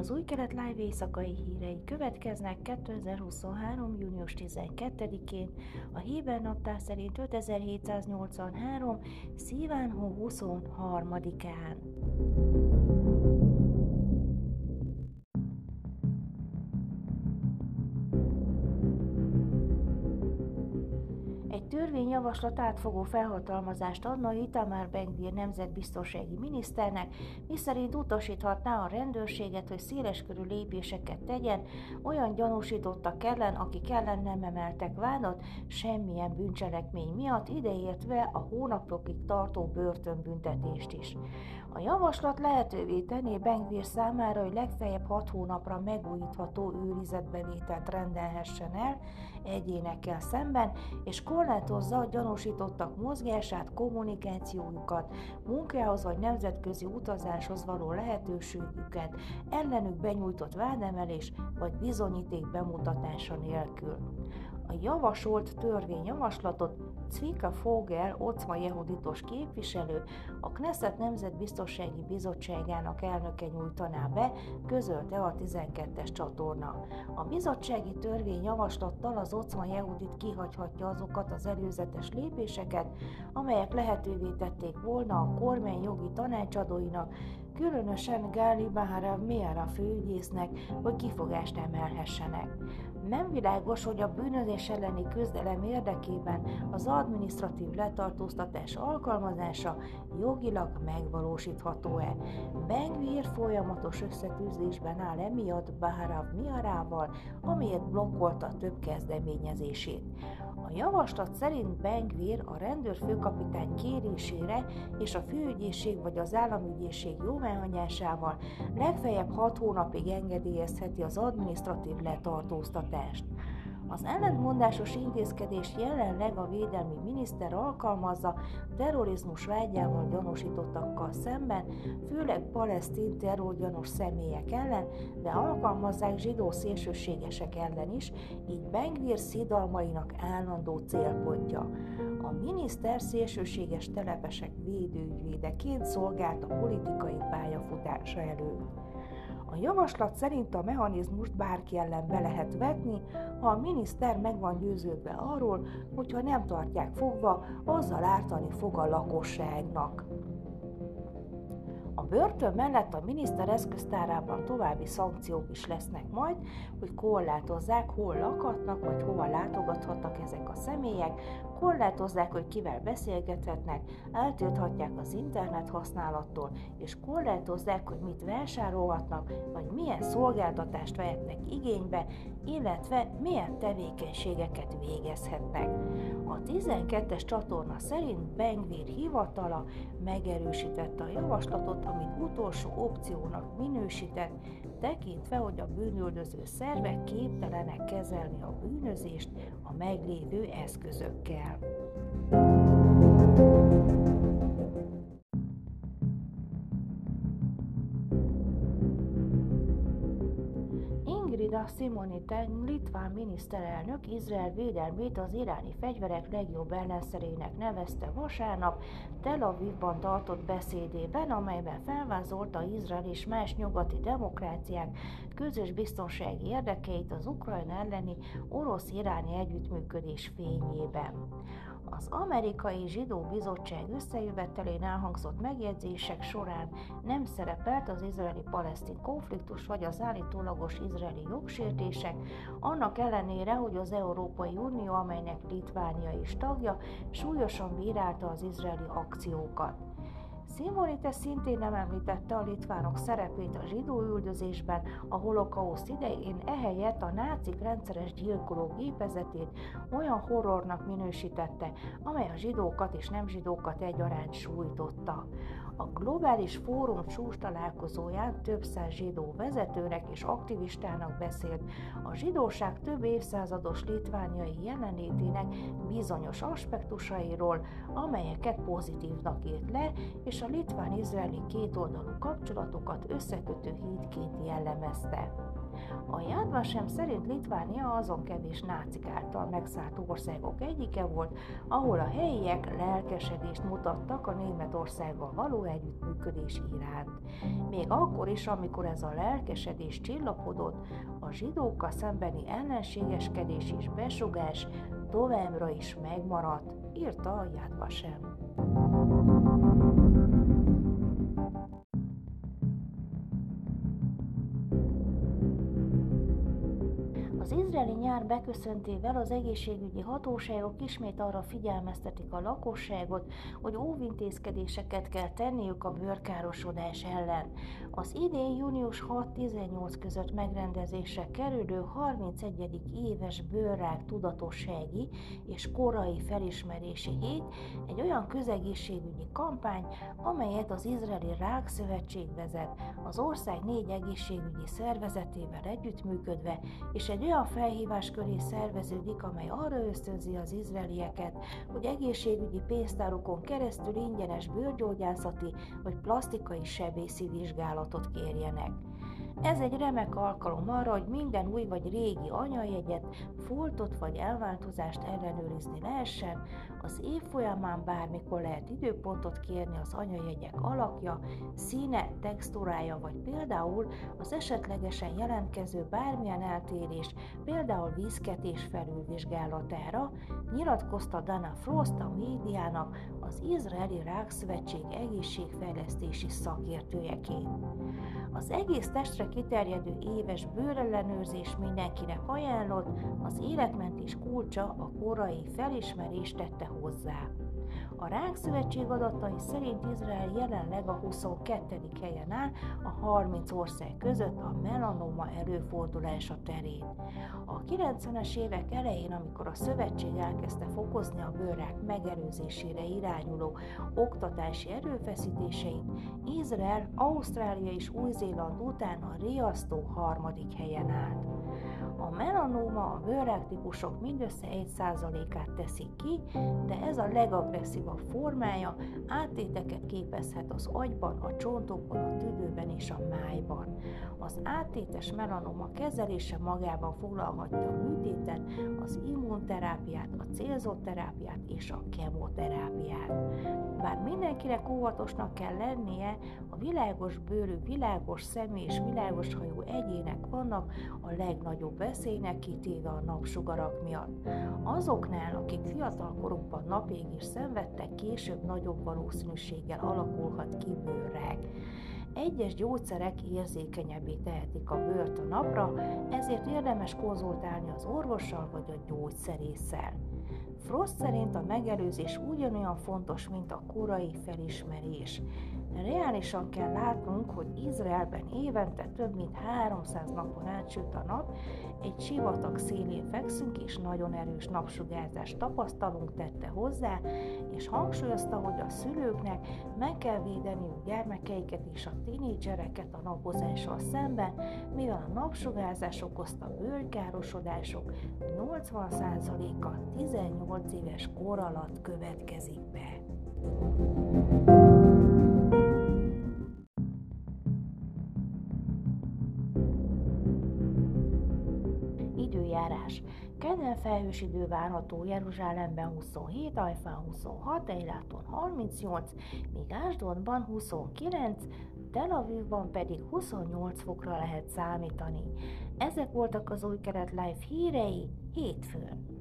az új kelet live éjszakai hírei következnek 2023. június 12-én, a Héber naptár szerint 5783. Szíván hó 23-án. Törvényjavaslat átfogó felhatalmazást adna Itamar Bengbir nemzetbiztonsági miniszternek, miszerint utasíthatná a rendőrséget, hogy széleskörű lépéseket tegyen olyan gyanúsítottak ellen, akik ellen nem emeltek vádat semmilyen bűncselekmény miatt, ideértve a hónapokig tartó börtönbüntetést is. A javaslat lehetővé tenné Bengvir számára, hogy legfeljebb 6 hónapra megújítható őrizetbevételt rendelhessen el egyénekkel szemben, és korlátozza a gyanúsítottak mozgását, kommunikációjukat, munkához vagy nemzetközi utazáshoz való lehetőségüket, ellenük benyújtott vádemelés vagy bizonyíték bemutatása nélkül. A javasolt törvényjavaslatot Cvika Fogel, Ocma Jehuditos képviselő, a Knesset Nemzetbiztonsági Bizottságának elnöke nyújtaná be, közölte a 12-es csatorna. A bizottsági törvény javaslattal az Ocma Jehudit kihagyhatja azokat az előzetes lépéseket, amelyek lehetővé tették volna a kormány jogi tanácsadóinak, különösen Gáli Bahara Miara főügyésznek, hogy kifogást emelhessenek. Nem világos, hogy a bűnözés elleni küzdelem érdekében az adminisztratív letartóztatás alkalmazása jogilag megvalósítható-e. Bengvir folyamatos összetűzésben áll emiatt Baharav Miarával, amiért blokkolta több kezdeményezését. A javaslat szerint Bengvir a rendőrfőkapitány kérésére és a főügyészség vagy az államügyészség jóváhagyásával legfeljebb 6 hónapig engedélyezheti az adminisztratív letartóztatást. Az ellentmondásos intézkedés jelenleg a védelmi miniszter alkalmazza terrorizmus vágyával gyanúsítottakkal szemben, főleg palesztin terrorgyanús személyek ellen, de alkalmazzák zsidó szélsőségesek ellen is, így Bengvir szidalmainak állandó célpontja. A miniszter szélsőséges telepesek védőügyvédeként szolgált a politikai pályafutása előtt. A javaslat szerint a mechanizmust bárki ellen be lehet vetni, ha a miniszter meg van győződve arról, hogyha nem tartják fogva, azzal ártani fog a lakosságnak. A börtön mellett a miniszter eszköztárában további szankciók is lesznek majd, hogy korlátozzák, hol lakhatnak, vagy hova látogathatnak ezek a személyek, korlátozzák, hogy kivel beszélgethetnek, eltilthatják az internet használattól, és korlátozzák, hogy mit vásárolhatnak, vagy milyen szolgáltatást vehetnek igénybe, illetve milyen tevékenységeket végezhetnek. A 12-es csatorna szerint Bengvir hivatala megerősítette a javaslatot, amit utolsó opciónak minősített, tekintve, hogy a bűnöldöző szervek képtelenek kezelni a bűnözést a meglévő eszközökkel. Simonite, litván miniszterelnök Izrael védelmét az iráni fegyverek legjobb ellenszerének nevezte vasárnap Tel Avivban tartott beszédében, amelyben felvázolta Izrael és más nyugati demokráciák közös biztonsági érdekeit az Ukrajna elleni orosz-iráni együttműködés fényében. Az Amerikai Zsidó Bizottság összejövetelén elhangzott megjegyzések során nem szerepelt az izraeli-palesztin konfliktus vagy az állítólagos izraeli jogsértések, annak ellenére, hogy az Európai Unió, amelynek Litvánia is tagja, súlyosan bírálta az izraeli akciókat. Szimonites szintén nem említette a litvánok szerepét a zsidó üldözésben a holokauszt idején, ehelyett a nácik rendszeres gyilkoló gépezetét olyan horrornak minősítette, amely a zsidókat és nem zsidókat egyaránt sújtotta. A globális fórum csúcs találkozóján több száz zsidó vezetőnek és aktivistának beszélt a zsidóság több évszázados litvániai jelenlétének bizonyos aspektusairól, amelyeket pozitívnak írt le, és a litván-izraeli kétoldalú kapcsolatokat összekötő hídként jellemezte. A Jadva sem szerint Litvánia azon kevés nácik által megszállt országok egyike volt, ahol a helyiek lelkesedést mutattak a Németországgal való együttműködés iránt. Még akkor is, amikor ez a lelkesedés csillapodott, a zsidókkal szembeni ellenségeskedés és besugás továbbra is megmaradt, írta a Jadva sem. Az izraeli nyár beköszöntével az egészségügyi hatóságok ismét arra figyelmeztetik a lakosságot, hogy óvintézkedéseket kell tenniük a bőrkárosodás ellen. Az idén június 6-18 között megrendezésre kerülő 31. éves bőrrák tudatossági és korai felismerési hét egy olyan közegészségügyi kampány, amelyet az Izraeli Rák Szövetség vezet, az ország négy egészségügyi szervezetével együttműködve, és egy olyan felhívás köré szerveződik, amely arra ösztönzi az izraelieket, hogy egészségügyi pénztárokon keresztül ingyenes bőrgyógyászati vagy plastikai sebészi vizsgálatot kérjenek. Ez egy remek alkalom arra, hogy minden új vagy régi anyajegyet, foltot vagy elváltozást ellenőrizni lehessen, az év folyamán bármikor lehet időpontot kérni az anyajegyek alakja, színe, textúrája vagy például az esetlegesen jelentkező bármilyen eltérés, például vízketés felülvizsgálatára, nyilatkozta Dana Frost a médiának az Izraeli Rákszövetség egészségfejlesztési szakértőjeként. Az egész testre kiterjedő éves bőrellenőrzés mindenkinek ajánlott, az életmentés kulcsa a korai felismerést tette hozzá. A Rák Szövetség adatai szerint Izrael jelenleg a 22. helyen áll a 30 ország között a melanoma előfordulása terén. A 90-es évek elején, amikor a szövetség elkezdte fokozni a bőrák megelőzésére irányuló oktatási erőfeszítéseit, Izrael, Ausztrália és Új-Zéland után a riasztó harmadik helyen állt. A melanóma a bőrák típusok mindössze 1%-át teszik ki, de ez a legagresszívabb formája áttéteket képezhet az agyban, a csontokban, a tüdőben és a májban. Az áttétes melanoma kezelése magában foglalhatja a műtéten az immunterápiát, a célzott terápiát és a kemoterápiát. Bár mindenkinek óvatosnak kell lennie, a világos bőrű, világos szemű és világos hajú egyének vannak a legnagyobb veszélynek kitéve a napsugarak miatt. Azoknál, akik fiatal korukban napégés szenvedtek, később nagyobb valószínűséggel alakulhat ki bőrrák. Egyes gyógyszerek érzékenyebbé tehetik a bőrt a napra, ezért érdemes konzultálni az orvossal vagy a gyógyszerésszel. Frost szerint a megelőzés ugyanolyan fontos, mint a korai felismerés. Reálisan kell látnunk, hogy Izraelben évente több mint 300 napon átsüt a nap, egy sivatag szélén fekszünk, és nagyon erős napsugárzást tapasztalunk, tette hozzá, és hangsúlyozta, hogy a szülőknek meg kell védeniük gyermekeiket és a tinédzsereket a napozással szemben, mivel a napsugárzás okozta bőrkárosodások 80%-a 18 éves kor alatt következik be. Kedden felhős idő várható Jeruzsálemben 27, Ajfán 26, Eiláton 38, míg Ásdonban 29, Tel Avivban pedig 28 fokra lehet számítani. Ezek voltak az új keret live hírei hétfőn.